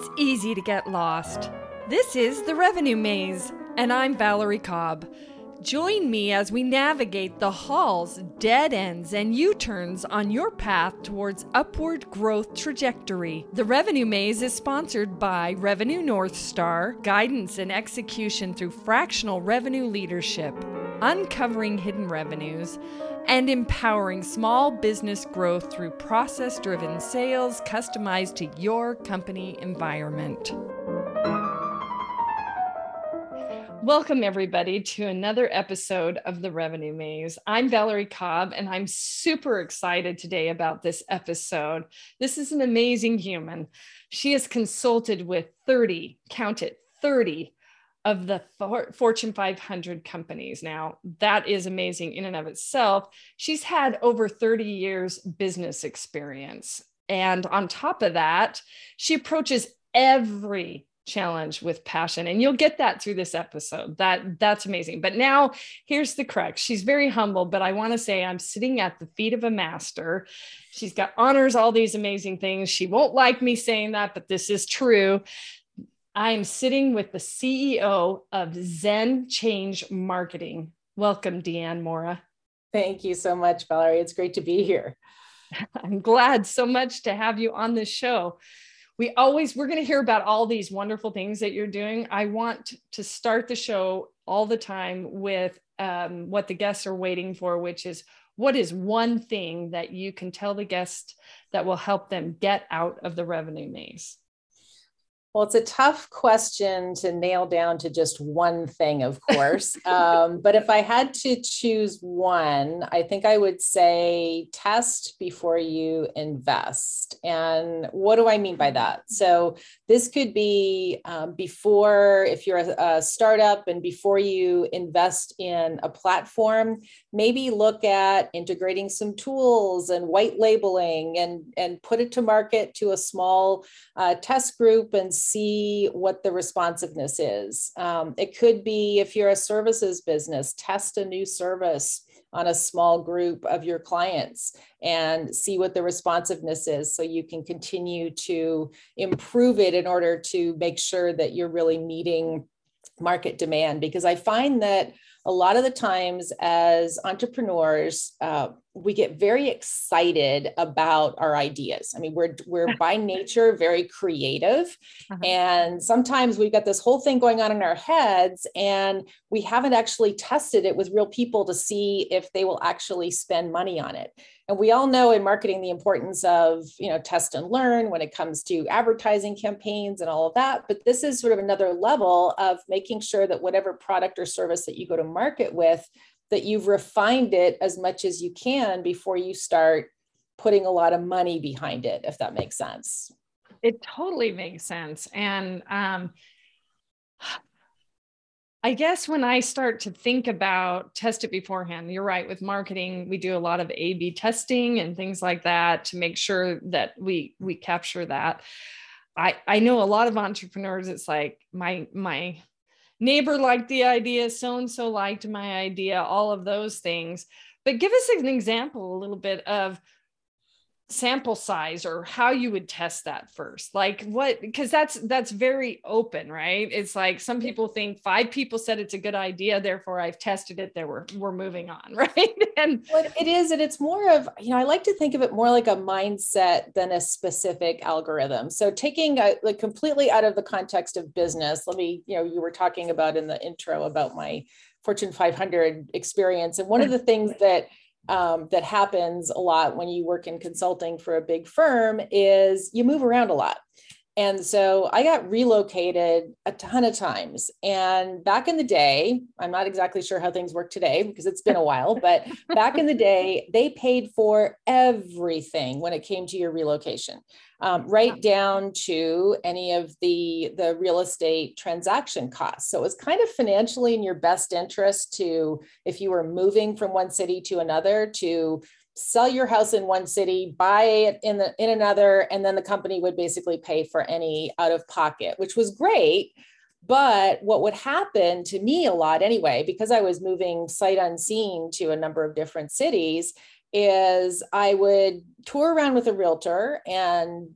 It's easy to get lost. This is The Revenue Maze, and I'm Valerie Cobb. Join me as we navigate the halls, dead ends, and U turns on your path towards upward growth trajectory. The Revenue Maze is sponsored by Revenue North Star, guidance and execution through fractional revenue leadership, uncovering hidden revenues, and empowering small business growth through process driven sales customized to your company environment. Welcome, everybody, to another episode of The Revenue Maze. I'm Valerie Cobb, and I'm super excited today about this episode. This is an amazing human. She has consulted with 30, count it, 30 of the Fortune 500 companies. Now, that is amazing in and of itself. She's had over 30 years business experience. And on top of that, she approaches every challenge with passion. And you'll get that through this episode. That that's amazing. But now here's the crux. She's very humble but i want to say i'm sitting at the feet of a master. She's got honors all these amazing things. She won't like me saying that but this is true I am sitting with the CEO of ZenChange Marketing. Welcome, Diane Moura. Thank you so much, Valerie. It's great to be here. I'm glad so much to have you on this show. We always, we're going to hear about all these wonderful things that you're doing. I want to start the show all the time with um, what the guests are waiting for, which is what is one thing that you can tell the guest that will help them get out of the revenue maze? Well, it's a tough question to nail down to just one thing, of course. um, but if I had to choose one, I think I would say test before you invest. And what do I mean by that? So, this could be um, before, if you're a, a startup and before you invest in a platform, maybe look at integrating some tools and white labeling and, and put it to market to a small uh, test group and see what the responsiveness is. Um, it could be if you're a services business, test a new service on a small group of your clients and see what the responsiveness is so you can continue to improve it in order to make sure that you're really meeting market demand because i find that a lot of the times as entrepreneurs uh, we get very excited about our ideas i mean we're we're by nature very creative uh-huh. and sometimes we've got this whole thing going on in our heads and we haven't actually tested it with real people to see if they will actually spend money on it and we all know in marketing the importance of you know test and learn when it comes to advertising campaigns and all of that but this is sort of another level of making sure that whatever product or service that you go to market with that you've refined it as much as you can before you start putting a lot of money behind it if that makes sense it totally makes sense and um, I guess when I start to think about test it beforehand, you're right. With marketing, we do a lot of A/B testing and things like that to make sure that we we capture that. I I know a lot of entrepreneurs. It's like my my neighbor liked the idea, so and so liked my idea, all of those things. But give us an example, a little bit of sample size or how you would test that first? Like what because that's that's very open right? It's like some people think five people said it's a good idea therefore i've tested it there we're, we're moving on right? And well, it is and it's more of you know i like to think of it more like a mindset than a specific algorithm. So taking a, like completely out of the context of business let me you know you were talking about in the intro about my fortune 500 experience and one of the things that um, that happens a lot when you work in consulting for a big firm is you move around a lot. And so I got relocated a ton of times. And back in the day, I'm not exactly sure how things work today because it's been a while, but back in the day, they paid for everything when it came to your relocation, um, right down to any of the, the real estate transaction costs. So it was kind of financially in your best interest to, if you were moving from one city to another, to sell your house in one city, buy it in the in another, and then the company would basically pay for any out of pocket, which was great. But what would happen to me a lot anyway, because I was moving sight unseen to a number of different cities, is I would tour around with a realtor and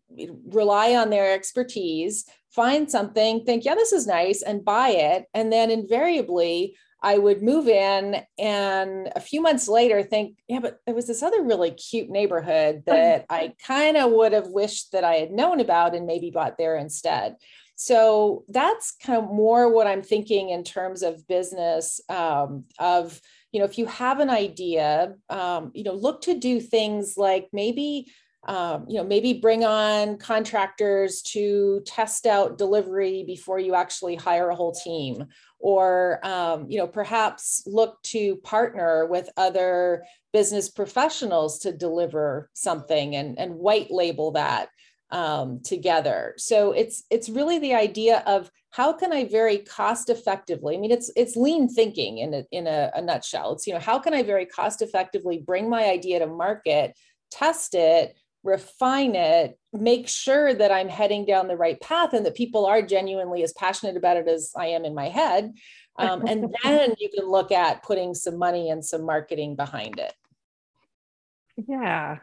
rely on their expertise, find something, think, yeah, this is nice, and buy it. And then invariably, I would move in and a few months later think, yeah, but there was this other really cute neighborhood that I kind of would have wished that I had known about and maybe bought there instead. So that's kind of more what I'm thinking in terms of business um, of, you know, if you have an idea, um, you know, look to do things like maybe um, you know, maybe bring on contractors to test out delivery before you actually hire a whole team, or um, you know, perhaps look to partner with other business professionals to deliver something and, and white label that um, together. So it's it's really the idea of how can I very cost effectively? I mean, it's it's lean thinking in a, in a, a nutshell. It's you know how can I very cost effectively bring my idea to market, test it, refine it, make sure that I'm heading down the right path and that people are genuinely as passionate about it as I am in my head. Um, and then you can look at putting some money and some marketing behind it. Yeah.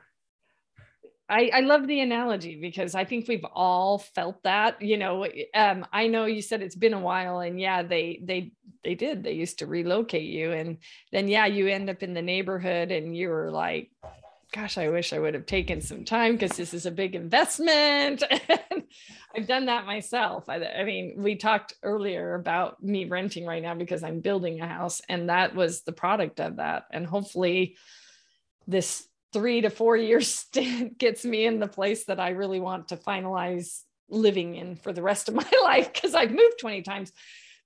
I, I love the analogy because I think we've all felt that, you know, um, I know you said it's been a while and yeah, they, they, they did, they used to relocate you and then, yeah, you end up in the neighborhood and you were like, gosh, I wish I would have taken some time because this is a big investment. and I've done that myself. I, I, mean, we talked earlier about me renting right now because I'm building a house, and that was the product of that. And hopefully, this three to four year stint gets me in the place that I really want to finalize living in for the rest of my life because I've moved 20 times.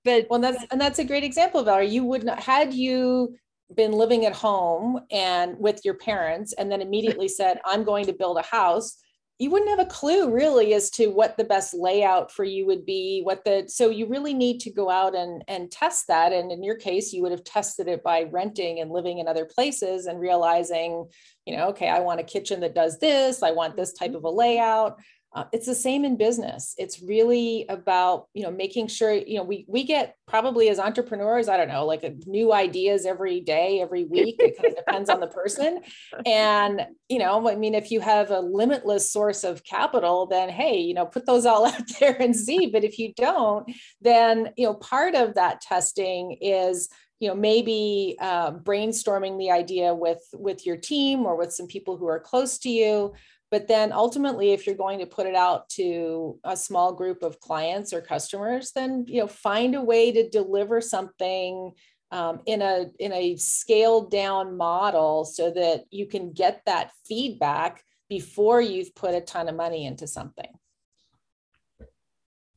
But well, that's and that's a great example, Valerie. You would not had you been living at home and with your parents and then immediately said i'm going to build a house you wouldn't have a clue really as to what the best layout for you would be what the so you really need to go out and and test that. And in your case you would have tested it by renting and living in other places and realizing you know okay i want a kitchen that does this. I want this type mm-hmm. of a layout uh, it's the same in business. It's really about you know making sure you know we we get probably as entrepreneurs I don't know like a, new ideas every day every week. It kind of depends on the person, and you know I mean if you have a limitless source of capital, then hey you know put those all out there and see. But if you don't, then you know part of that testing is you know maybe uh, brainstorming the idea with with your team or with some people who are close to you but then ultimately, if you're going to put it out to a small group of clients or customers, then you know find a way to deliver something um, in a in a scaled down model so that you can get that feedback before you've put a ton of money into something.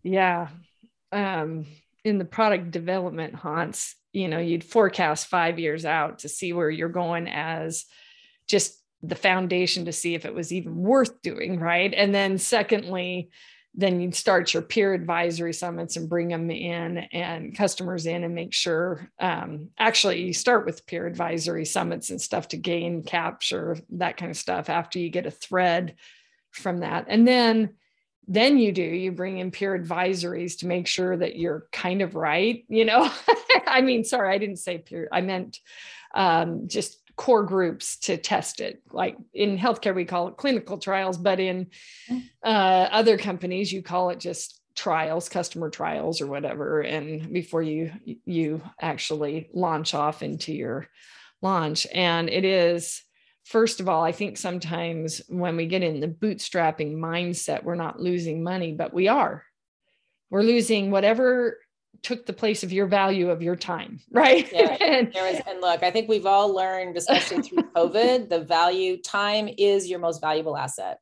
Yeah. Um, in the product development haunts, you know, you'd forecast five years out to see where you're going as just the foundation to see if it was even worth doing right? And then secondly then you start your peer advisory summits and bring them in and customers in and make sure um, actually you start with peer advisory summits and stuff to gain capture that kind of stuff after you get a thread from that. And then then you do you bring in peer advisories to make sure that you're kind of right you know? I mean sorry i didn't say peer i meant um, just core groups to test it. Like in healthcare, we call it clinical trials, but in mm. uh, other companies, you call it just trials, customer trials, or whatever. And before you you actually launch off into your launch, and it is first of all, I think sometimes when we get in the bootstrapping mindset, we're not losing money, but we are. We're losing whatever took the place of your value of your time, right? Yeah. and, and look, I think we've all learned, especially through COVID, the value time is your most valuable asset.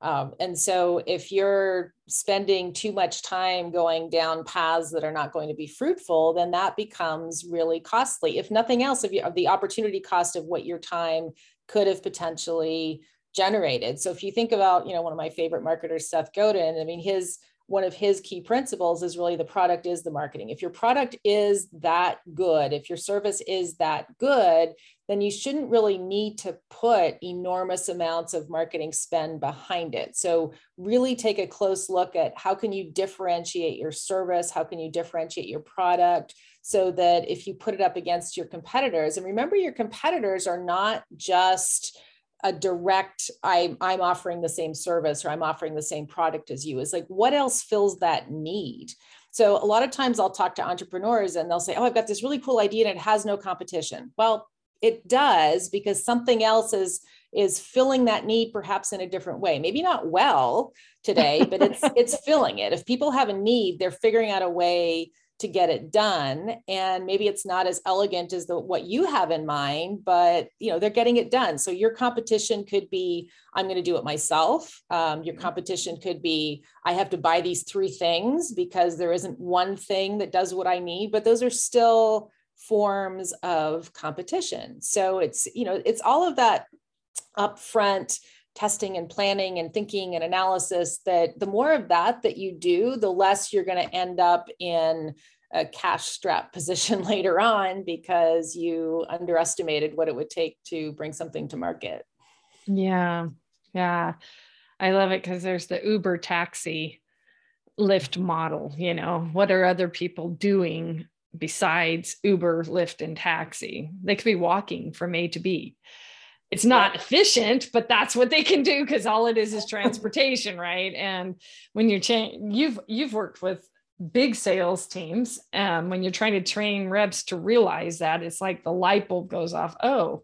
Um, and so if you're spending too much time going down paths that are not going to be fruitful, then that becomes really costly. If nothing else, of, you have the opportunity cost of what your time could have potentially generated. So if you think about, you know, one of my favorite marketers, Seth Godin, I mean, his one of his key principles is really the product is the marketing. If your product is that good, if your service is that good, then you shouldn't really need to put enormous amounts of marketing spend behind it. So really take a close look at how can you differentiate your service, how can you differentiate your product so that if you put it up against your competitors and remember your competitors are not just a direct I, i'm offering the same service or i'm offering the same product as you is like what else fills that need? So a lot of times i'll talk to entrepreneurs and they'll say oh i've got this really cool idea and it has no competition. Well it does because something else is is filling that need perhaps in a different way. Maybe not well today but it's it's filling it. If people have a need they're figuring out a way to get it done. And maybe it's not as elegant as the what you have in mind but you know they're getting it done. So your competition could be i'm going to do it myself. Um, your mm-hmm. competition could be i have to buy these three things because there isn't one thing that does what i need but those are still forms of competition. So it's you know it's all of that upfront testing and planning and thinking and analysis that the more of that that you do the less you're going to end up in a cash strap position later on because you underestimated what it would take to bring something to market. Yeah yeah. I love it because there's the uber taxi Lyft model you know? What are other people doing besides uber Lyft and taxi? They could be walking from a to b it's not efficient but that's what they can do because all it is is transportation right and when you're cha- you've you've worked with big sales teams um, when you're trying to train reps to realize that it's like the light bulb goes off oh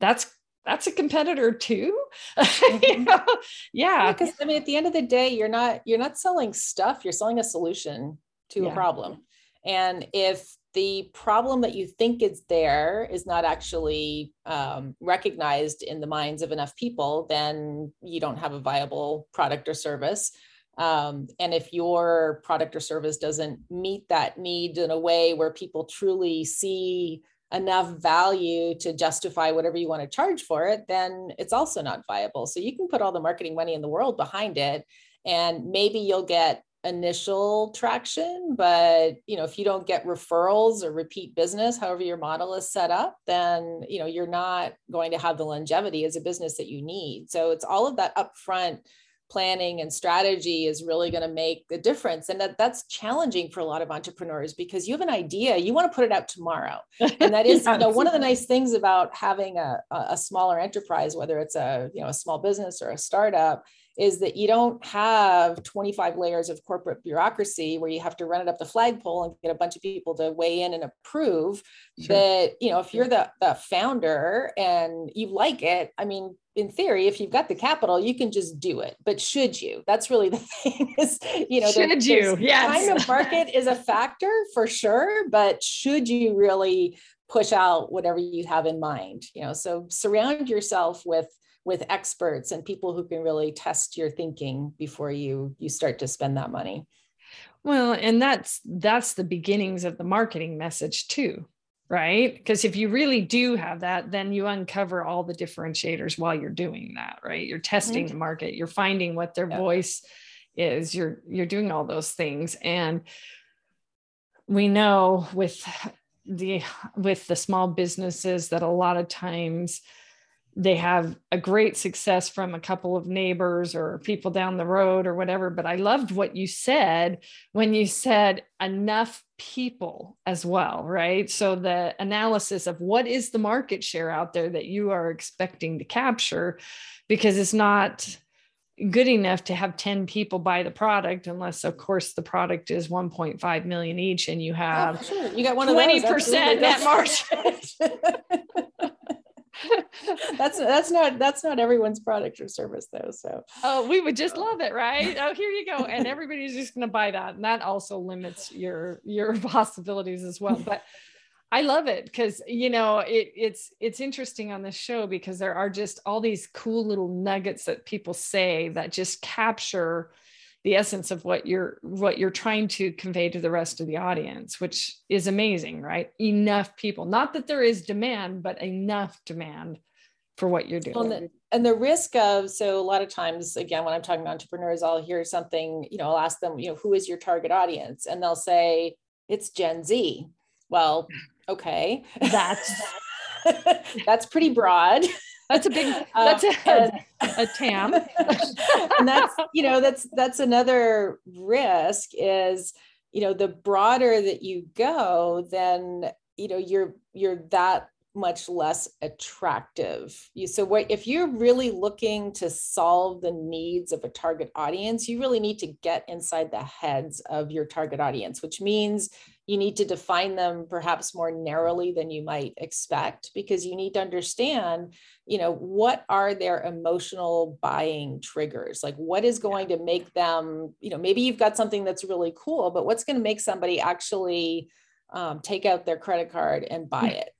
that's that's a competitor too mm-hmm. you know? yeah because yeah, i mean at the end of the day you're not you're not selling stuff you're selling a solution to yeah. a problem and if the problem that you think is there is not actually um, recognized in the minds of enough people, then you don't have a viable product or service. Um, and if your product or service doesn't meet that need in a way where people truly see enough value to justify whatever you want to charge for it, then it's also not viable. So you can put all the marketing money in the world behind it, and maybe you'll get initial traction but you know if you don't get referrals or repeat business however your model is set up then you know you're not going to have the longevity as a business that you need. So it's all of that upfront planning and strategy is really going to make the difference. And that that's challenging for a lot of entrepreneurs because you have an idea you want to put it out tomorrow. And that is you know one of the nice things about having a, a smaller enterprise whether it's a you know a small business or a startup is that you don't have 25 layers of corporate bureaucracy where you have to run it up the flagpole and get a bunch of people to weigh in and approve sure. that you know if you're the, the founder and you like it i mean in theory if you've got the capital you can just do it. But should you? That's really the thing is you know should you? yes. time of market is a factor for sure but should you really push out whatever you have in mind you know? So surround yourself with with experts and people who can really test your thinking before you you start to spend that money well and that's that's the beginnings of the marketing message too right because if you really do have that then you uncover all the differentiators while you're doing that right you're testing mm-hmm. the market you're finding what their yeah. voice is you're you're doing all those things and we know with the with the small businesses that a lot of times they have a great success from a couple of neighbors or people down the road or whatever. But I loved what you said when you said enough people as well, right? So the analysis of what is the market share out there that you are expecting to capture, because it's not good enough to have 10 people buy the product unless of course the product is 1.5 million each and you oh, have oh, sure. you got one 20% net margin that's that's not that's not everyone's product or service though so. Oh we would just love it right? Oh here you go. And everybody's just going to buy that and that also limits your your possibilities as well. But I love it because you know it, it's it's interesting on this show because there are just all these cool little nuggets that people say that just capture the essence of what you're what you're trying to convey to the rest of the audience which is amazing right enough people not that there is demand but enough demand for what you're doing. And the, and the risk of so a lot of times again when I'm talking to entrepreneurs, I'll hear something, you know, I'll ask them, you know, who is your target audience? And they'll say, it's Gen Z. Well, okay. That's that's pretty broad. That's a big that's a, uh, a TAM. and that's, you know, that's that's another risk is, you know, the broader that you go, then you know you're you're that much less attractive. You, so what if you're really looking to solve the needs of a target audience, you really need to get inside the heads of your target audience, which means you need to define them perhaps more narrowly than you might expect because you need to understand you know what are their emotional buying triggers? Like what is going to make them you know maybe you've got something that's really cool but what's going to make somebody actually um, take out their credit card and buy it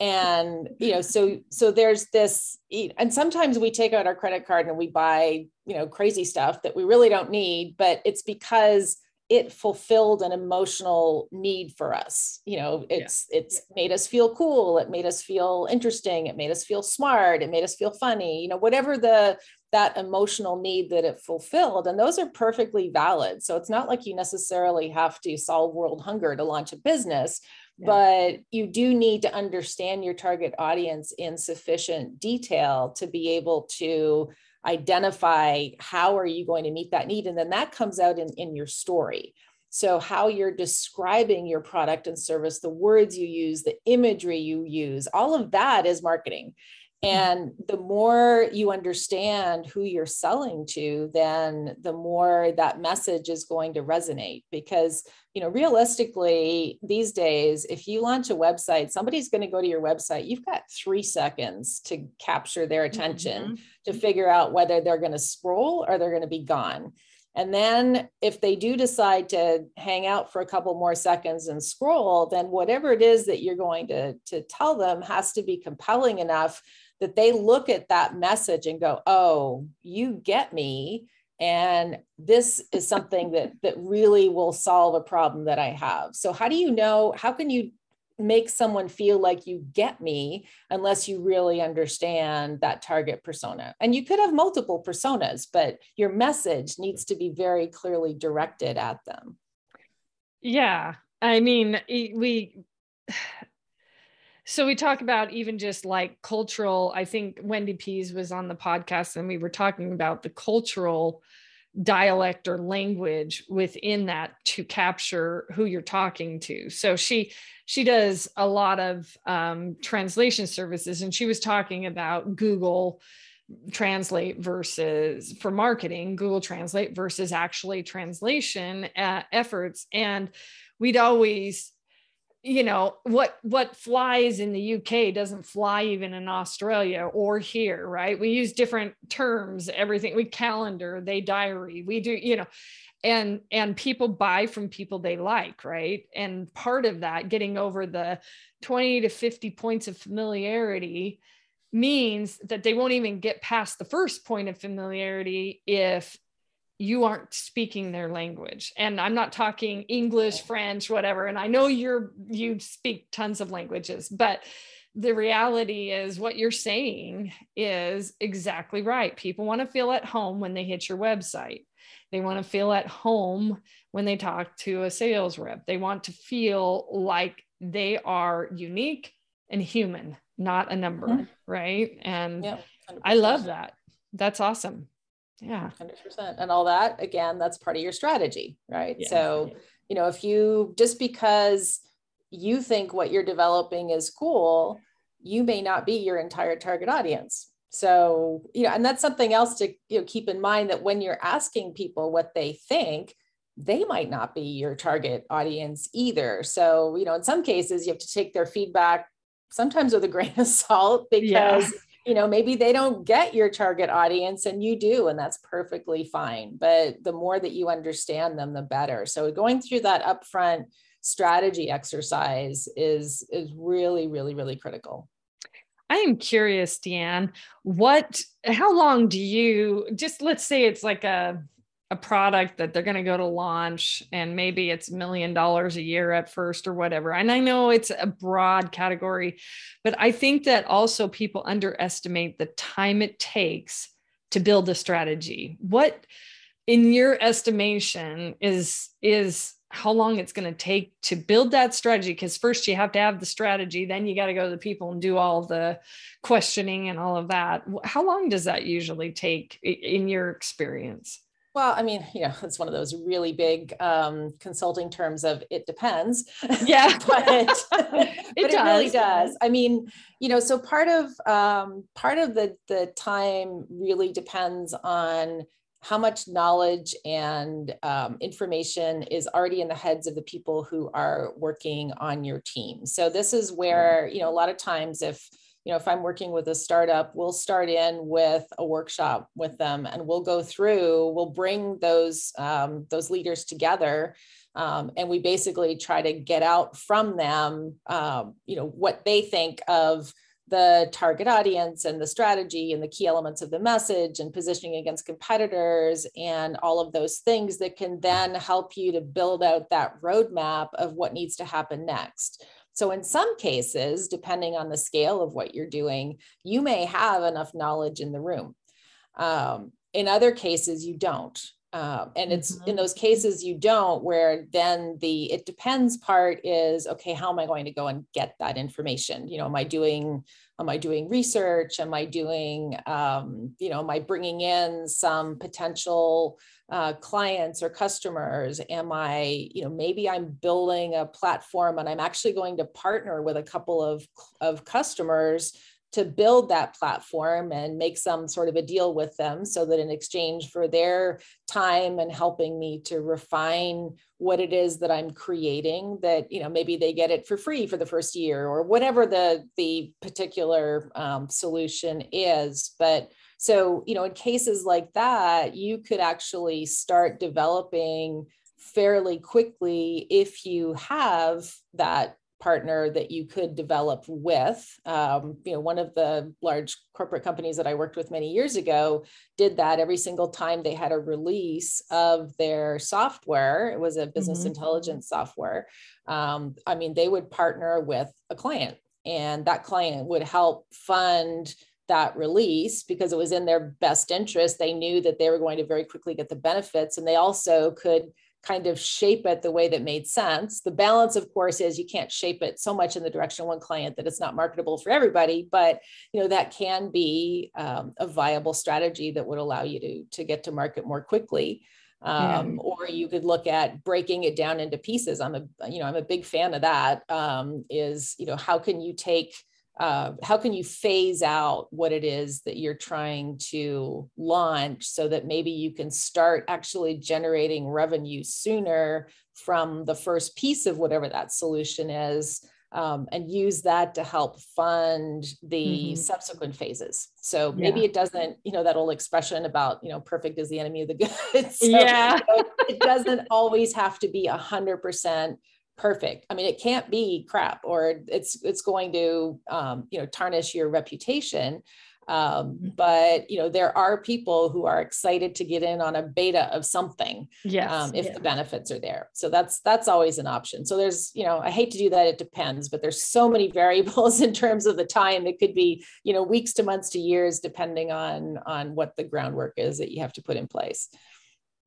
and you know so so there's this and sometimes we take out our credit card and we buy you know crazy stuff that we really don't need but it's because it fulfilled an emotional need for us. You know it's yeah. it's made us feel cool. It made us feel interesting. It made us feel smart. It made us feel funny you know whatever the that emotional need that it fulfilled. And those are perfectly valid. So it's not like you necessarily have to solve world hunger to launch a business but you do need to understand your target audience in sufficient detail to be able to identify how are you going to meet that need and then that comes out in, in your story so how you're describing your product and service the words you use the imagery you use all of that is marketing. And the more you understand who you're selling to, then the more that message is going to resonate. Because, you know, realistically, these days, if you launch a website, somebody's going to go to your website. You've got three seconds to capture their attention mm-hmm. to figure out whether they're going to scroll or they're going to be gone. And then if they do decide to hang out for a couple more seconds and scroll, then whatever it is that you're going to, to tell them has to be compelling enough that they look at that message and go, oh, you get me. And this is something that that really will solve a problem that I have. So how do you know, how can you make someone feel like you get me unless you really understand that target persona. And you could have multiple personas, but your message needs to be very clearly directed at them. Yeah. I mean, we so we talk about even just like cultural i think wendy pease was on the podcast and we were talking about the cultural dialect or language within that to capture who you're talking to. So she she does a lot of um, translation services and she was talking about google translate versus for marketing google translate versus actually translation uh, efforts. And we'd always you know what what flies in the UK doesn't fly even in Australia or here right? We use different terms everything we calendar they diary we do you know and and people buy from people they like right? And part of that getting over the 20 to 50 points of familiarity means that they won't even get past the first point of familiarity if you aren't speaking their language. And i'm not talking english french whatever. And i know you're you speak tons of languages but the reality is what you're saying is exactly right. People want to feel at home when they hit your website. They want to feel at home when they talk to a sales rep. They want to feel like they are unique and human not a number mm-hmm. right? And yep, i love that. That's awesome yeah. 100% and all that again that's part of your strategy right? Yeah. so you know if you just because you think what you're developing is cool you may not be your entire target audience. So you know and that's something else to you know keep in mind that when you're asking people what they think they might not be your target audience either. So you know in some cases you have to take their feedback sometimes with a grain of salt because yeah you know maybe they don't get your target audience and you do and that's perfectly fine but the more that you understand them the better. So going through that upfront strategy exercise is is really really really critical. I am curious, Diane, what, how long do you just, let's say it's like a, a product that they're going to go to launch and maybe it's million dollars a year at first or whatever. And i know it's a broad category but i think that also people underestimate the time it takes to build a strategy. What in your estimation is is how long it's going to take to build that strategy? Because first you have to have the strategy then you got to go to the people and do all the questioning and all of that. How long does that usually take in your experience well, I mean, you know, it's one of those really big um, consulting terms of it depends. Yeah, but, it, but it, it really does. I mean, you know, so part of um, part of the the time really depends on how much knowledge and um, information is already in the heads of the people who are working on your team. So this is where, you know, a lot of times if, you know, if I'm working with a startup, we'll start in with a workshop with them and we'll go through, we'll bring those, um, those leaders together um, and we basically try to get out from them, um, you know, what they think of the target audience and the strategy and the key elements of the message and positioning against competitors and all of those things that can then help you to build out that roadmap of what needs to happen next. So, in some cases, depending on the scale of what you're doing, you may have enough knowledge in the room. Um, in other cases, you don't. Um, and it's mm-hmm. in those cases you don't where then the it depends part is okay how am i going to go and get that information you know am i doing am i doing research am i doing um, you know am i bringing in some potential uh, clients or customers am i you know maybe i'm building a platform and i'm actually going to partner with a couple of of customers to build that platform and make some sort of a deal with them so that in exchange for their time and helping me to refine what it is that I'm creating that you know maybe they get it for free for the first year or whatever the the particular um, solution is. But so you know in cases like that you could actually start developing fairly quickly if you have that partner that you could develop with. Um, you know, one of the large corporate companies that I worked with many years ago did that every single time they had a release of their software. It was a business mm-hmm. intelligence software. Um, I mean, they would partner with a client, and that client would help fund that release because it was in their best interest. They knew that they were going to very quickly get the benefits, and they also could kind of shape it the way that made sense. The balance, of course, is you can't shape it so much in the direction of one client that it's not marketable for everybody, but you know that can be um, a viable strategy that would allow you to to get to market more quickly. Um, yeah. Or you could look at breaking it down into pieces. I'm a you know I'm a big fan of that. Um, is you know how can you take uh, how can you phase out what it is that you're trying to launch so that maybe you can start actually generating revenue sooner from the first piece of whatever that solution is um, and use that to help fund the mm-hmm. subsequent phases so maybe yeah. it doesn't you know that old expression about you know perfect is the enemy of the good so, yeah you know, it doesn't always have to be a hundred percent perfect. I mean it can't be crap or it's it's going to um, you know tarnish your reputation. Um, mm-hmm. but you know there are people who are excited to get in on a beta of something yes, um, if yeah. the benefits are there. So that's that's always an option. So there's you know i hate to do that it depends but there's so many variables in terms of the time. It could be you know weeks to months to years depending on on what the groundwork is that you have to put in place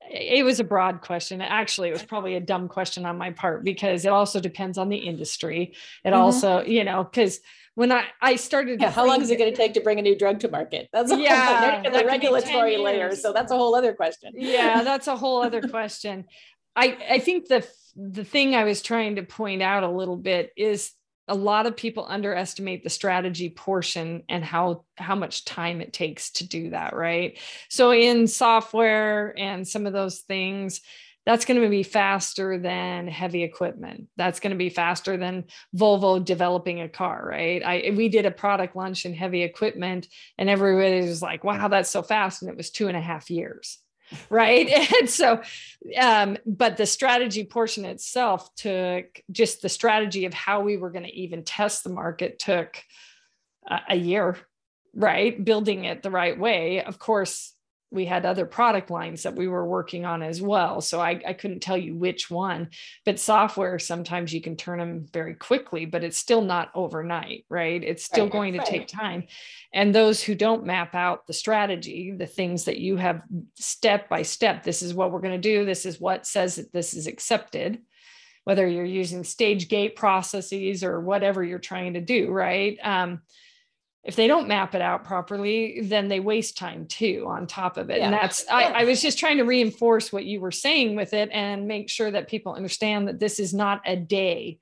it was a broad question. Actually, it was probably a dumb question on my part because it also depends on the industry. It mm-hmm. also, you know, because when I I started, yeah, how long is it going to take to bring a new drug to market? That's yeah, the regulatory layer. So that's a whole other question. Yeah, that's a whole other question. I I think the the thing I was trying to point out a little bit is a lot of people underestimate the strategy portion and how how much time it takes to do that right? So in software and some of those things that's going to be faster than heavy equipment. That's going to be faster than volvo developing a car right? I we did a product launch in heavy equipment and everybody was like wow that's so fast and it was two and a half years right? And so um, but the strategy portion itself took just the strategy of how we were going to even test the market took a, a year right? Building it the right way. Of course we had other product lines that we were working on as well. So I, I couldn't tell you which one, but software, sometimes you can turn them very quickly, but it's still not overnight, right? It's still right, going to right. take time. And those who don't map out the strategy, the things that you have step by step, this is what we're going to do, this is what says that this is accepted, whether you're using stage gate processes or whatever you're trying to do, right? Um, if they don't map it out properly, then they waste time too on top of it. Yeah. And that's, yeah. I, I was just trying to reinforce what you were saying with it and make sure that people understand that this is not a day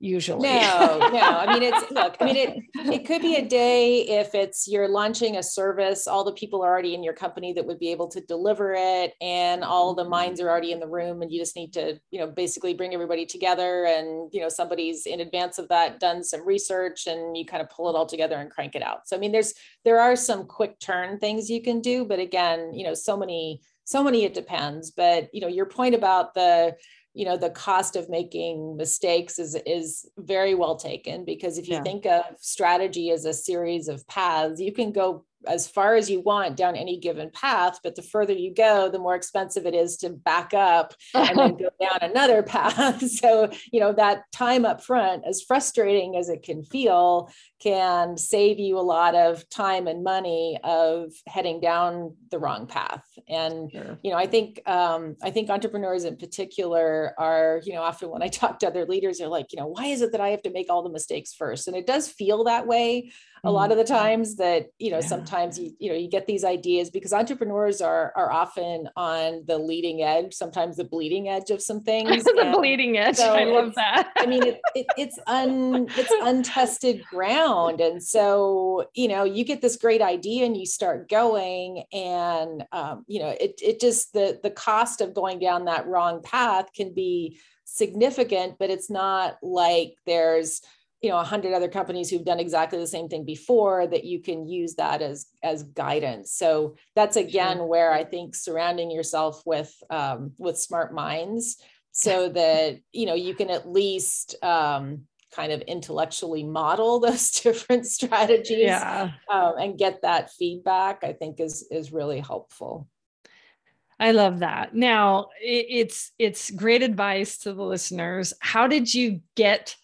usually. No, no. I mean, it's look, I mean, it it could be a day if it's you're launching a service, all the people are already in your company that would be able to deliver it, and all the mm-hmm. minds are already in the room, and you just need to, you know, basically bring everybody together. And you know, somebody's in advance of that done some research and you kind of pull it all together and crank it out. So I mean, there's there are some quick turn things you can do, but again, you know, so many so many it depends but you know your point about the you know the cost of making mistakes is is very well taken because if you yeah. think of strategy as a series of paths you can go as far as you want down any given path but the further you go the more expensive it is to back up and then go down another path. So you know that time up front as frustrating as it can feel can save you a lot of time and money of heading down the wrong path. And sure. you know i think um, i think entrepreneurs in particular are you know often when i talk to other leaders they're like you know why is it that i have to make all the mistakes first? And it does feel that way a lot of the mm-hmm. times that you know yeah. sometimes you you know you get these ideas because entrepreneurs are are often on the leading edge sometimes the bleeding edge of some things the bleeding edge so i love that i mean it, it, it's un it's untested ground and so you know you get this great idea and you start going and um, you know it it just the the cost of going down that wrong path can be significant but it's not like there's you know a hundred other companies who've done exactly the same thing before that you can use that as as guidance so that's again sure. where i think surrounding yourself with um, with smart minds so that you know you can at least um, kind of intellectually model those different strategies yeah. um, and get that feedback i think is is really helpful I love that. Now, it's it's great advice to the listeners. How did you get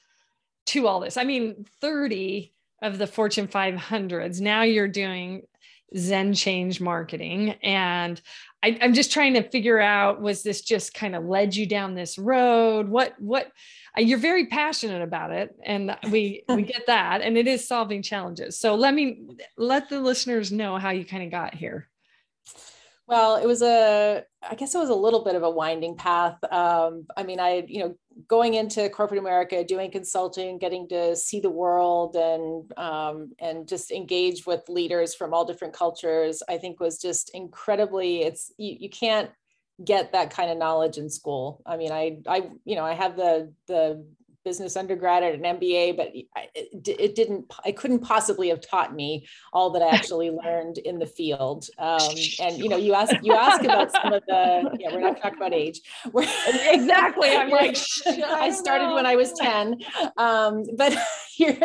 to all this. I mean, 30 of the Fortune 500s. Now you're doing ZenChange marketing. And I, am just trying to figure out was this just kind of led you down this road? What, what, uh, you're very passionate about it. And we, we get that. And it is solving challenges. So let me let the listeners know how you kind of got here. Well, it was a, I guess it was a little bit of a winding path. Um, I mean, I, you know, going into corporate America, doing consulting, getting to see the world and, um, and just engage with leaders from all different cultures, I think was just incredibly, it's, you, you can't get that kind of knowledge in school. I mean, I, I, you know, I have the, the business undergrad at an MBA, but it, it, didn't, I couldn't possibly have taught me all that I actually learned in the field. Um, and you know, you ask, you ask about some of the, yeah, we're not talking about age. We're, exactly. I'm like, I, I started know. when I was 10, um, but you're,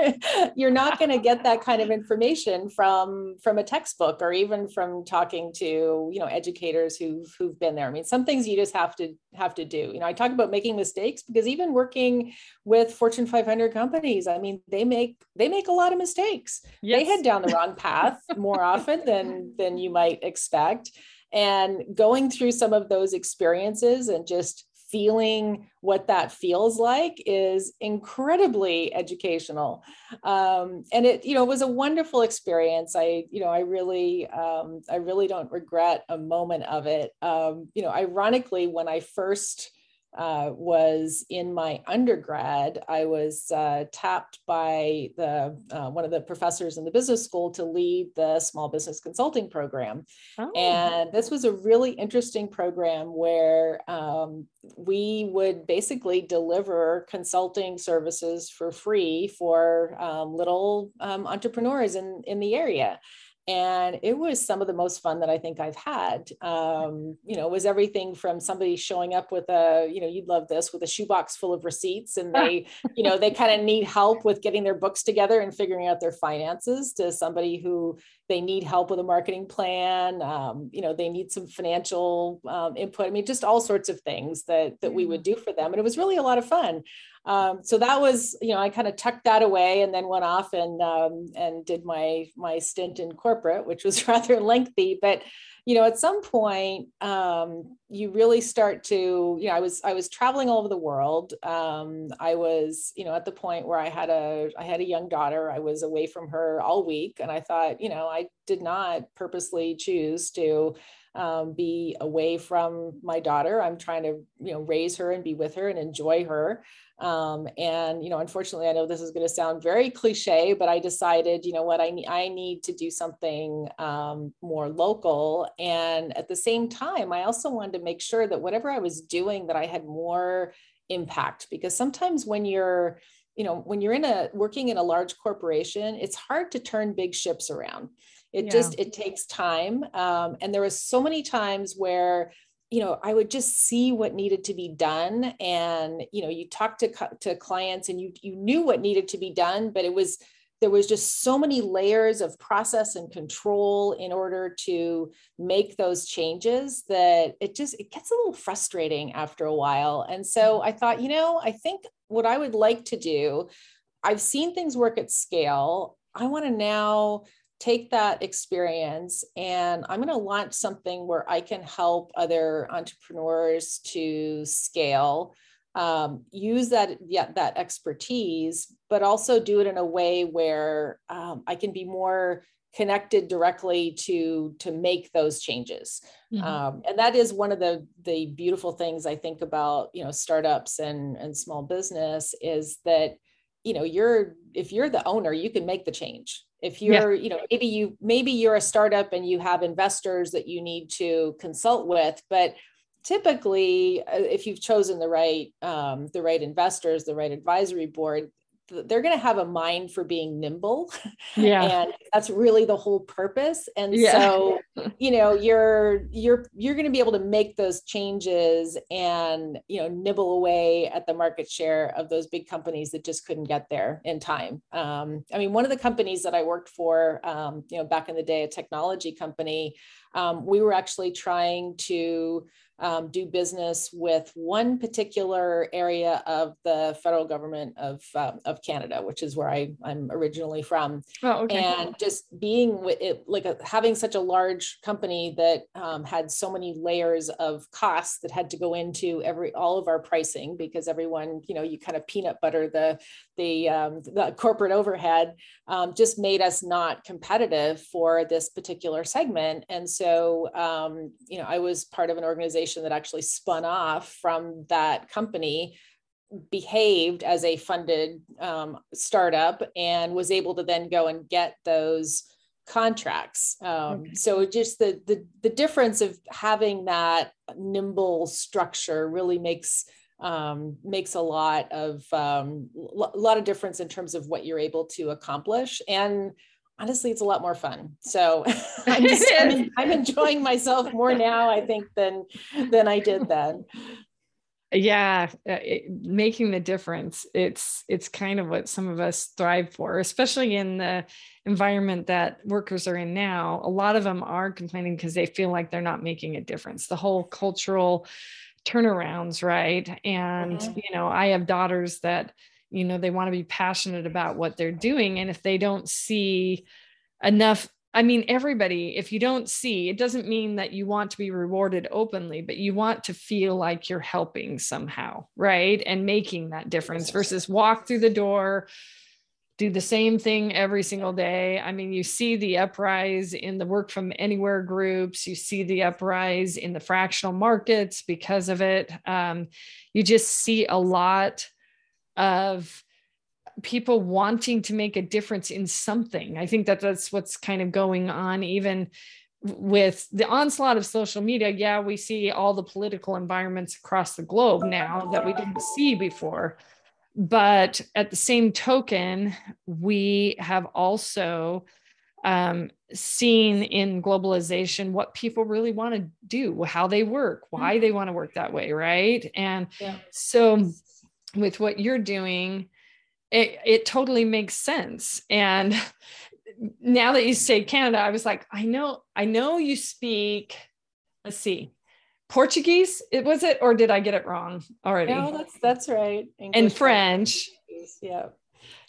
you're not going to get that kind of information from, from a textbook or even from talking to, you know, educators who've, who've been there. I mean, some things you just have to, have to do. You know, I talk about making mistakes because even working with Fortune 500 companies. I mean, they make they make a lot of mistakes. Yes. They head down the wrong path more often than than you might expect. And going through some of those experiences and just feeling what that feels like is incredibly educational. Um, and it you know was a wonderful experience. I you know i really um, i really don't regret a moment of it. Um, you know ironically when i first uh, was in my undergrad, I was uh, tapped by the uh, one of the professors in the business school to lead the small business consulting program, oh. and this was a really interesting program where um, we would basically deliver consulting services for free for um, little um, entrepreneurs in in the area and it was some of the most fun that I think I've had. Um, you know, it was everything from somebody showing up with a, you know, you'd love this, with a shoebox full of receipts, and they, you know, they kind of need help with getting their books together and figuring out their finances, to somebody who they need help with a marketing plan. Um, you know, they need some financial um, input. I mean, just all sorts of things that that we would do for them, and it was really a lot of fun. Um, so that was, you know, I kind of tucked that away and then went off and um, and did my my stint in corporate, which was rather lengthy. But you know, at some point, um, you really start to, you know, I was I was traveling all over the world. Um, I was, you know, at the point where I had a I had a young daughter. I was away from her all week, and I thought, you know, I did not purposely choose to um, be away from my daughter. I'm trying to, you know, raise her and be with her and enjoy her. Um, and you know, unfortunately, I know this is going to sound very cliche, but I decided, you know what, I need I need to do something um, more local. And at the same time, I also wanted to make sure that whatever I was doing, that I had more impact. Because sometimes when you're you know when you're in a working in a large corporation it's hard to turn big ships around it yeah. just it takes time um, and there was so many times where you know i would just see what needed to be done and you know you talk to to clients and you you knew what needed to be done but it was there was just so many layers of process and control in order to make those changes that it just it gets a little frustrating after a while and so i thought you know i think what i would like to do i've seen things work at scale i want to now take that experience and I'm going to launch something where I can help other entrepreneurs to scale, um, use that yeah, that expertise, but also do it in a way where um, I can be more connected directly to to make those changes mm-hmm. um, and that is one of the the beautiful things i think about you know startups and and small business is that you know you're if you're the owner you can make the change if you're yeah. you know maybe you maybe you're a startup and you have investors that you need to consult with but typically uh, if you've chosen the right um, the right investors the right advisory board they're going to have a mind for being nimble yeah and that's really the whole purpose and yeah. so you know you're you're you're going to be able to make those changes and you know nibble away at the market share of those big companies that just couldn't get there in time um, i mean one of the companies that i worked for um, you know back in the day a technology company um, we were actually trying to um, do business with one particular area of the federal government of, uh, of Canada, which is where I, I'm originally from. Oh, okay. And just being with it, like a, having such a large company that um, had so many layers of costs that had to go into every all of our pricing because everyone, you know, you kind of peanut butter the the, um, the corporate overhead um, just made us not competitive for this particular segment. And so, um, you know, I was part of an organization that actually spun off from that company behaved as a funded um, startup and was able to then go and get those contracts. Um, okay. So just the, the the difference of having that nimble structure really makes um, makes a lot of um, a lot of difference in terms of what you're able to accomplish and honestly it's a lot more fun. So I'm, just, I'm, I'm, enjoying myself more now i think than than i did then. Yeah uh, it, making the difference it's it's kind of what some of us thrive for especially in the environment that workers are in now. A lot of them are complaining because they feel like they're not making a difference. The whole cultural turnarounds right? And mm-hmm. you know i have daughters that you know they want to be passionate about what they're doing and if they don't see enough i mean everybody if you don't see it doesn't mean that you want to be rewarded openly but you want to feel like you're helping somehow right? And making that difference versus walk through the door do the same thing every single day. I mean, you see the uprise in the work from anywhere groups, you see the uprise in the fractional markets because of it. Um, you just see a lot of people wanting to make a difference in something. I think that that's what's kind of going on, even with the onslaught of social media. Yeah, we see all the political environments across the globe now that we didn't see before. But at the same token, we have also um, seeing in globalization what people really want to do, how they work, why mm-hmm. they want to work that way, right? And yeah. so, with what you're doing, it, it totally makes sense. And now that you say Canada, I was like, I know, I know you speak, let's see, Portuguese, it was it, or did I get it wrong already? No, that's that's right. English and French. Yeah.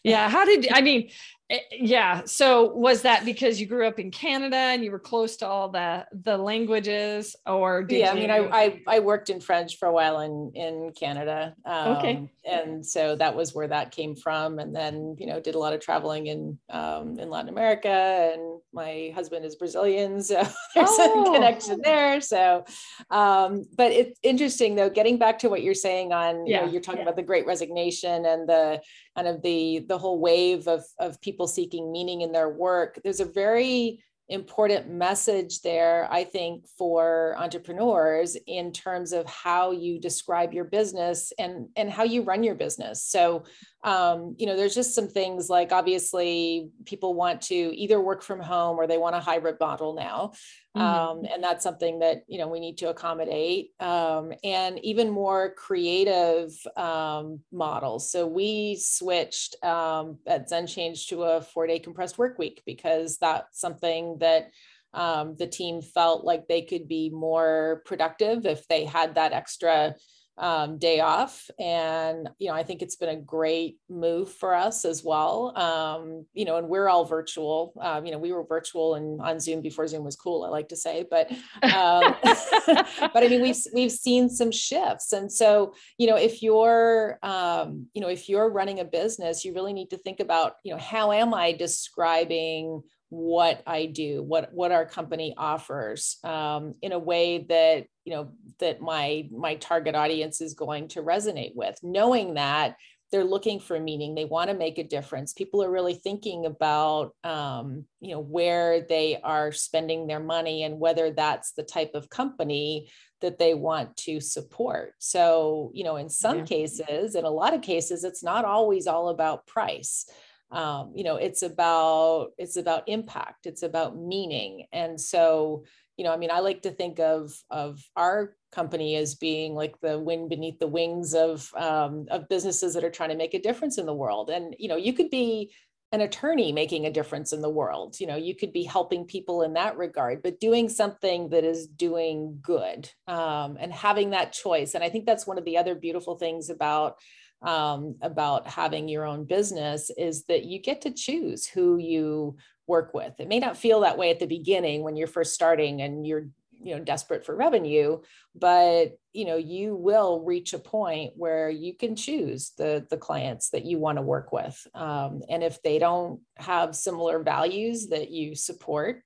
Yeah. How did I mean? Eh, yeah so was that because you grew up in canada and you were close to all the the languages or yeah i mean I, I, I worked in french for a while in in canada um, okay and so that was where that came from and then you know did a lot of traveling in um, in latin america and my husband is brazilian so there's oh. a connection there so um, but it's interesting though getting back to what you're saying on yeah. you know you're talking yeah. about the great resignation and the kind of the the whole wave of of people seeking meaning in their work. There's a very important message there i think for entrepreneurs in terms of how you describe your business and and how you run your business. So um, you know there's just some things like obviously people want to either work from home or they want a hybrid model now. Mm-hmm. um, and that's something that you know we need to accommodate. Um, and even more creative um, models. So we switched um, at ZenChange to a four day compressed work week because that's something that um, the team felt like they could be more productive if they had that extra um, day off. And, you know, I think it's been a great move for us as well. Um, you know, and we're all virtual. Um, you know, we were virtual and on Zoom before Zoom was cool, I like to say, but, um, but I mean, we've, we've seen some shifts. And so, you know, if you're, um, you know, if you're running a business, you really need to think about, you know, how am I describing what I do, what what our company offers, um, in a way that you know that my my target audience is going to resonate with. Knowing that they're looking for meaning, they want to make a difference. People are really thinking about um, you know where they are spending their money and whether that's the type of company that they want to support. So you know, in some yeah. cases, in a lot of cases, it's not always all about price um, you know it's about it's about impact it's about meaning. And so you know i mean i like to think of of our company as being like the wind beneath the wings of um, of businesses that are trying to make a difference in the world. And you know you could be an attorney making a difference in the world. You know you could be helping people in that regard but doing something that is doing good um, and having that choice. And i think that's one of the other beautiful things about um, about having your own business is that you get to choose who you work with. It may not feel that way at the beginning when you're first starting and you're you know desperate for revenue but you know you will reach a point where you can choose the the clients that you want to work with um, and if they don't have similar values that you support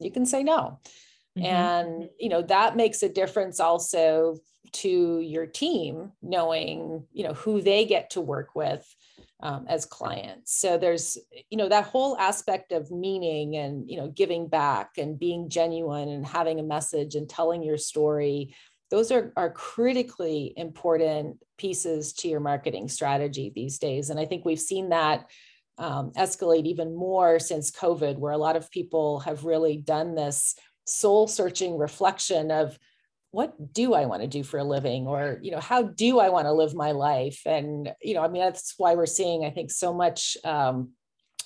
you can say no mm-hmm. and you know that makes a difference also to your team knowing you know who they get to work with um, as clients so there's you know that whole aspect of meaning and you know giving back and being genuine and having a message and telling your story those are, are critically important pieces to your marketing strategy these days and i think we've seen that um, escalate even more since covid where a lot of people have really done this soul searching reflection of what do I want to do for a living? Or you know how do I want to live my life? And you know I mean that's why we're seeing I think so much um,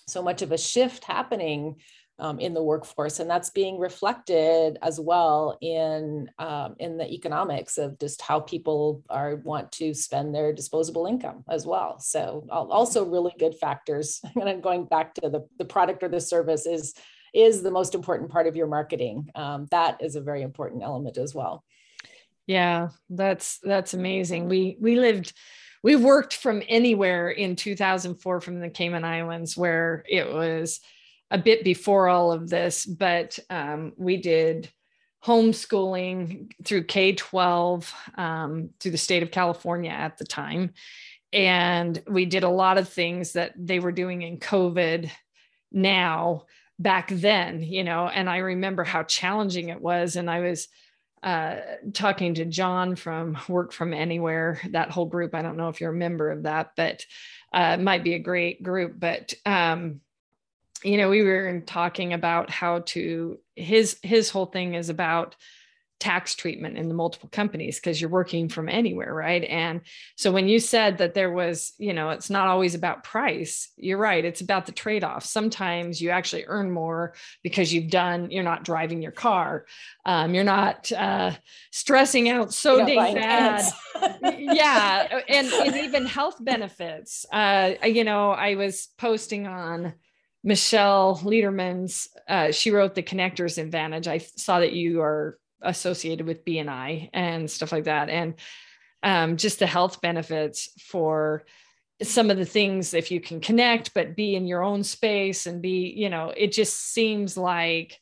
so much of a shift happening um, in the workforce. And that's being reflected as well in um, in the economics of just how people are want to spend their disposable income as well. So also really good factors. And I'm going back to the, the product or the service is is the most important part of your marketing. Um, that is a very important element as well. Yeah, that's that's amazing. We we lived we worked from anywhere in 2004 from the Cayman Islands where it was a bit before all of this, but um, we did homeschooling through K 12 um, through the state of California at the time. And we did a lot of things that they were doing in COVID now back then, you know, and I remember how challenging it was. And I was uh, talking to John from Work From Anywhere, that whole group. I don't know if you're a member of that, but uh, might be a great group. But um, you know, we were talking about how to his his whole thing is about tax treatment in the multiple companies because you're working from anywhere right? And so when you said that there was you know it's not always about price you're right it's about the trade-off. Sometimes you actually earn more because you've done you're not driving your car. Um, you're not uh, stressing out so dang bad. yeah and, and even health benefits. Uh, you know i was posting on Michelle Lederman's, uh, she wrote the Connectors Advantage. I saw that you are associated with BNI and stuff like that. And um, just the health benefits for some of the things if you can connect, but be in your own space and be, you know, it just seems like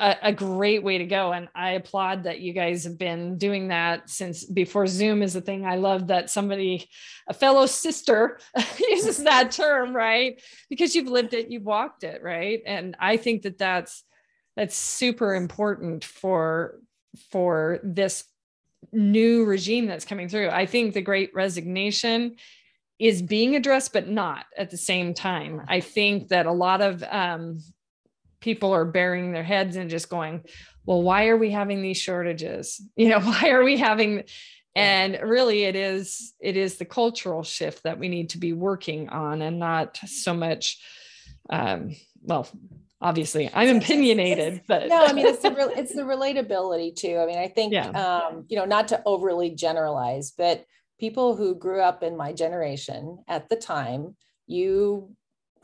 a, a, great way to go. And I applaud that you guys have been doing that since before Zoom is a thing. I love that somebody, a fellow sister, uses that term, right? Because you've lived it, you've walked it, right? And I think that that's that's super important for for this new regime that's coming through. I think the great resignation is being addressed, but not at the same time. I think that a lot of um, people are burying their heads and just going, well, why are we having these shortages? You know, why are we having and really it is it is the cultural shift that we need to be working on and not so much um, well obviously i'm opinionated but no i mean it's the real it's the relatability too. I mean i think yeah. um, you know not to overly generalize but people who grew up in my generation at the time you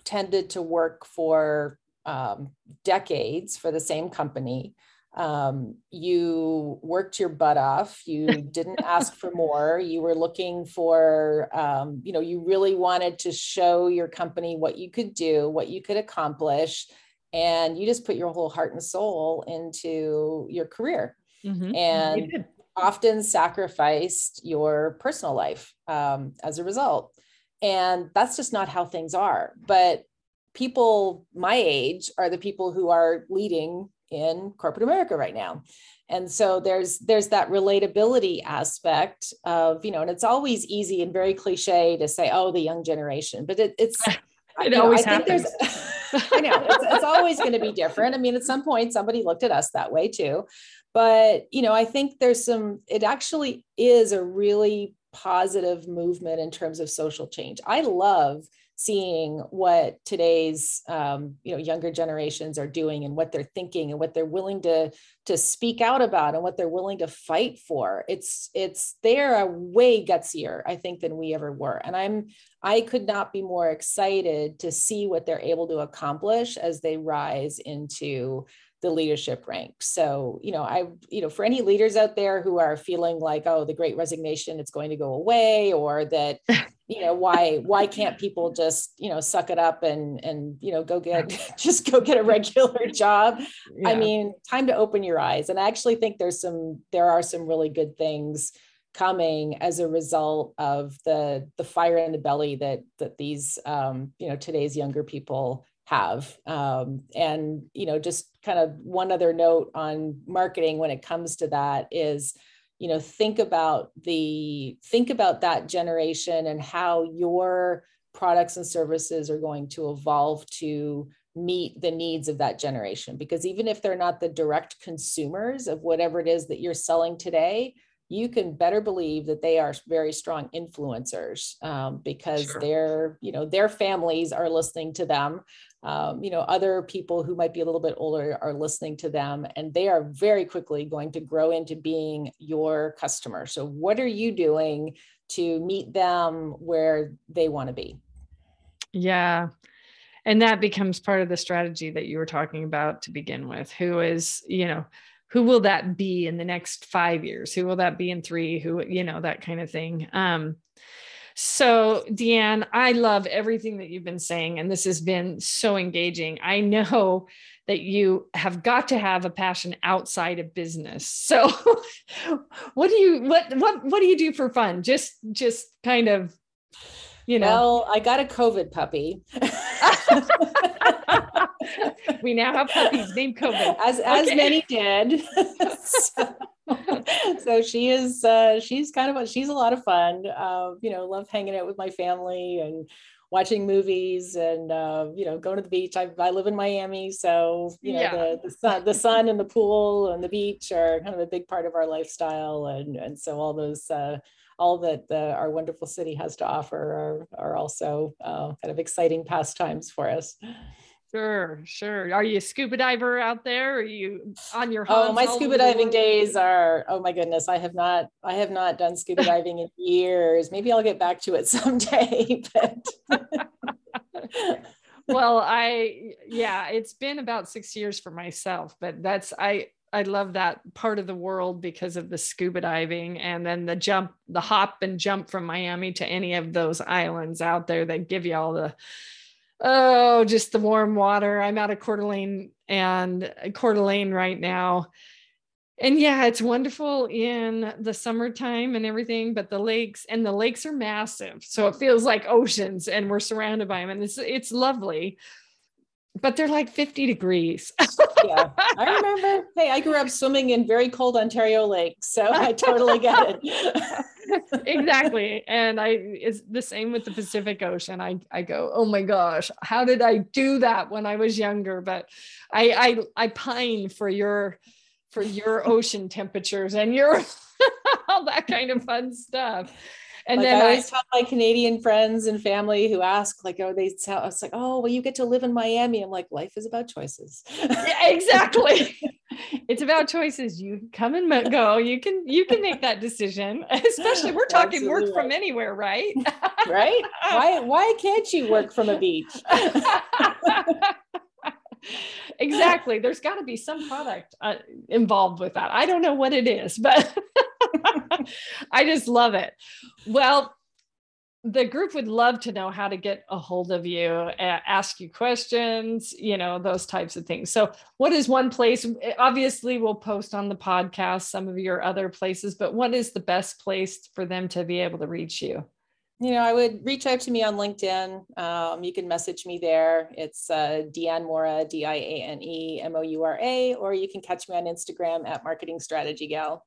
tended to work for um, decades for the same company. Um, you worked your butt off. You didn't ask for more. You were looking for um, you know you really wanted to show your company what you could do what you could accomplish and you just put your whole heart and soul into your career mm-hmm. and often sacrificed your personal life um, as a result. And that's just not how things are. But people my age are the people who are leading in corporate america right now. And so there's there's that relatability aspect of you know and it's always easy and very cliche to say oh the young generation but it, it's it always know, happens I know it's, it's always going to be different. I mean, at some point, somebody looked at us that way too. But, you know, I think there's some, it actually is a really positive movement in terms of social change. I love seeing what today's um, you know younger generations are doing and what they're thinking and what they're willing to to speak out about and what they're willing to fight for. It's it's they're way gutsier i think than we ever were. And i'm i could not be more excited to see what they're able to accomplish as they rise into the leadership ranks. So, you know, I, you know, for any leaders out there who are feeling like, oh, the great resignation, it's going to go away, or that, you know, why, why can't people just, you know, suck it up and, and, you know, go get, just go get a regular job. Yeah. I mean, time to open your eyes. And I actually think there's some, there are some really good things coming as a result of the the fire in the belly that that these um, you know today's younger people have. Um, and, you know, just kind of one other note on marketing when it comes to that is, you know, think about the, think about that generation and how your products and services are going to evolve to meet the needs of that generation. Because even if they're not the direct consumers of whatever it is that you're selling today, you can better believe that they are very strong influencers um, because sure. their you know their families are listening to them. Um, you know other people who might be a little bit older are listening to them and they are very quickly going to grow into being your customer. So what are you doing to meet them where they want to be? Yeah. And that becomes part of the strategy that you were talking about to begin with who is you know who will that be in the next five years who will that be in three who you know that kind of thing um so, Deanne, I love everything that you've been saying, and this has been so engaging. I know that you have got to have a passion outside of business. So, what do you what what what do you do for fun? Just just kind of, you know. Well, I got a COVID puppy. we now have puppies named COVID, as as okay. many did. so, so she is uh, she's kind of a, she's a lot of fun uh, you know love hanging out with my family and watching movies and uh, you know going to the beach I, I live in miami so you know yeah. the, the sun the sun and the pool and the beach are kind of a big part of our lifestyle and and so all those uh, all that the, our wonderful city has to offer are, are also uh, kind of exciting pastimes for us Sure, sure. Are you a scuba diver out there? Are you on your Oh, my scuba diving days are oh my goodness. I have not I have not done scuba diving in years. Maybe I'll get back to it someday. But well, I yeah, it's been about 6 years for myself, but that's I I love that part of the world because of the scuba diving and then the jump, the hop and jump from Miami to any of those islands out there that give you all the oh, just the warm water. I'm out of Coeur d'Alene and Coeur d'Alene right now. And yeah, it's wonderful in the summertime and everything, but the lakes and the lakes are massive. So it feels like oceans and we're surrounded by them and it's it's lovely. But they're like 50 degrees. yeah. I remember, hey, I grew up swimming in very cold Ontario lakes, so I totally get it. exactly. And I it's the same with the Pacific Ocean. I I go, oh my gosh, how did I do that when I was younger? But I I I pine for your for your ocean temperatures and your all that kind of fun stuff. And like then I always I, tell my Canadian friends and family who ask, like, oh, they tell us like, oh, well, you get to live in Miami. I'm like, life is about choices. yeah, exactly. it's about choices. You come and go. You can you can make that decision. Especially we're talking Absolutely work from anywhere, right? right? Why why can't you work from a beach? exactly. There's got to be some product uh, involved with that. I don't know what it is, but I just love it. Well, the group would love to know how to get a hold of you, ask you questions, you know, those types of things. So, what is one place? Obviously, we'll post on the podcast some of your other places, but what is the best place for them to be able to reach you? You know, I would reach out to me on LinkedIn. Um, you can message me there. It's uh, Diane Moura, D I A N E M O U R A, or you can catch me on Instagram at Marketing Strategy Gal.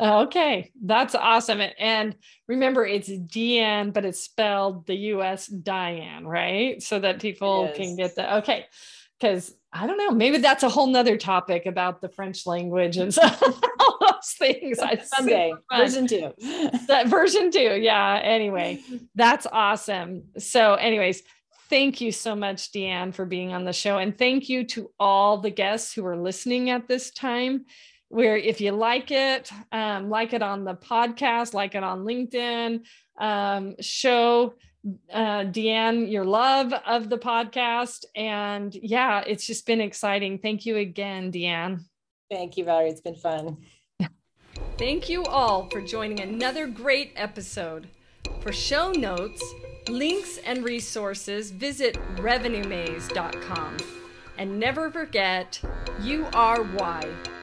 Okay, that's awesome. And remember, it's Deanne, but it's spelled the US Diane, right? So that people can get that. Okay, because I don't know, maybe that's a whole nother topic about the French language and so, all those things. Someday, version two. that version two, yeah. Anyway, that's awesome. So, anyways, thank you so much, Deanne, for being on the show, and thank you to all the guests who are listening at this time where if you like it, um, like it on the podcast, like it on LinkedIn, um, show uh, Deanne your love of the podcast. And yeah, it's just been exciting. Thank you again, Deanne. Thank you, Valerie. It's been fun. Thank you all for joining another great episode. For show notes, links, and resources, visit revenuemaze.com. And never forget, you are why.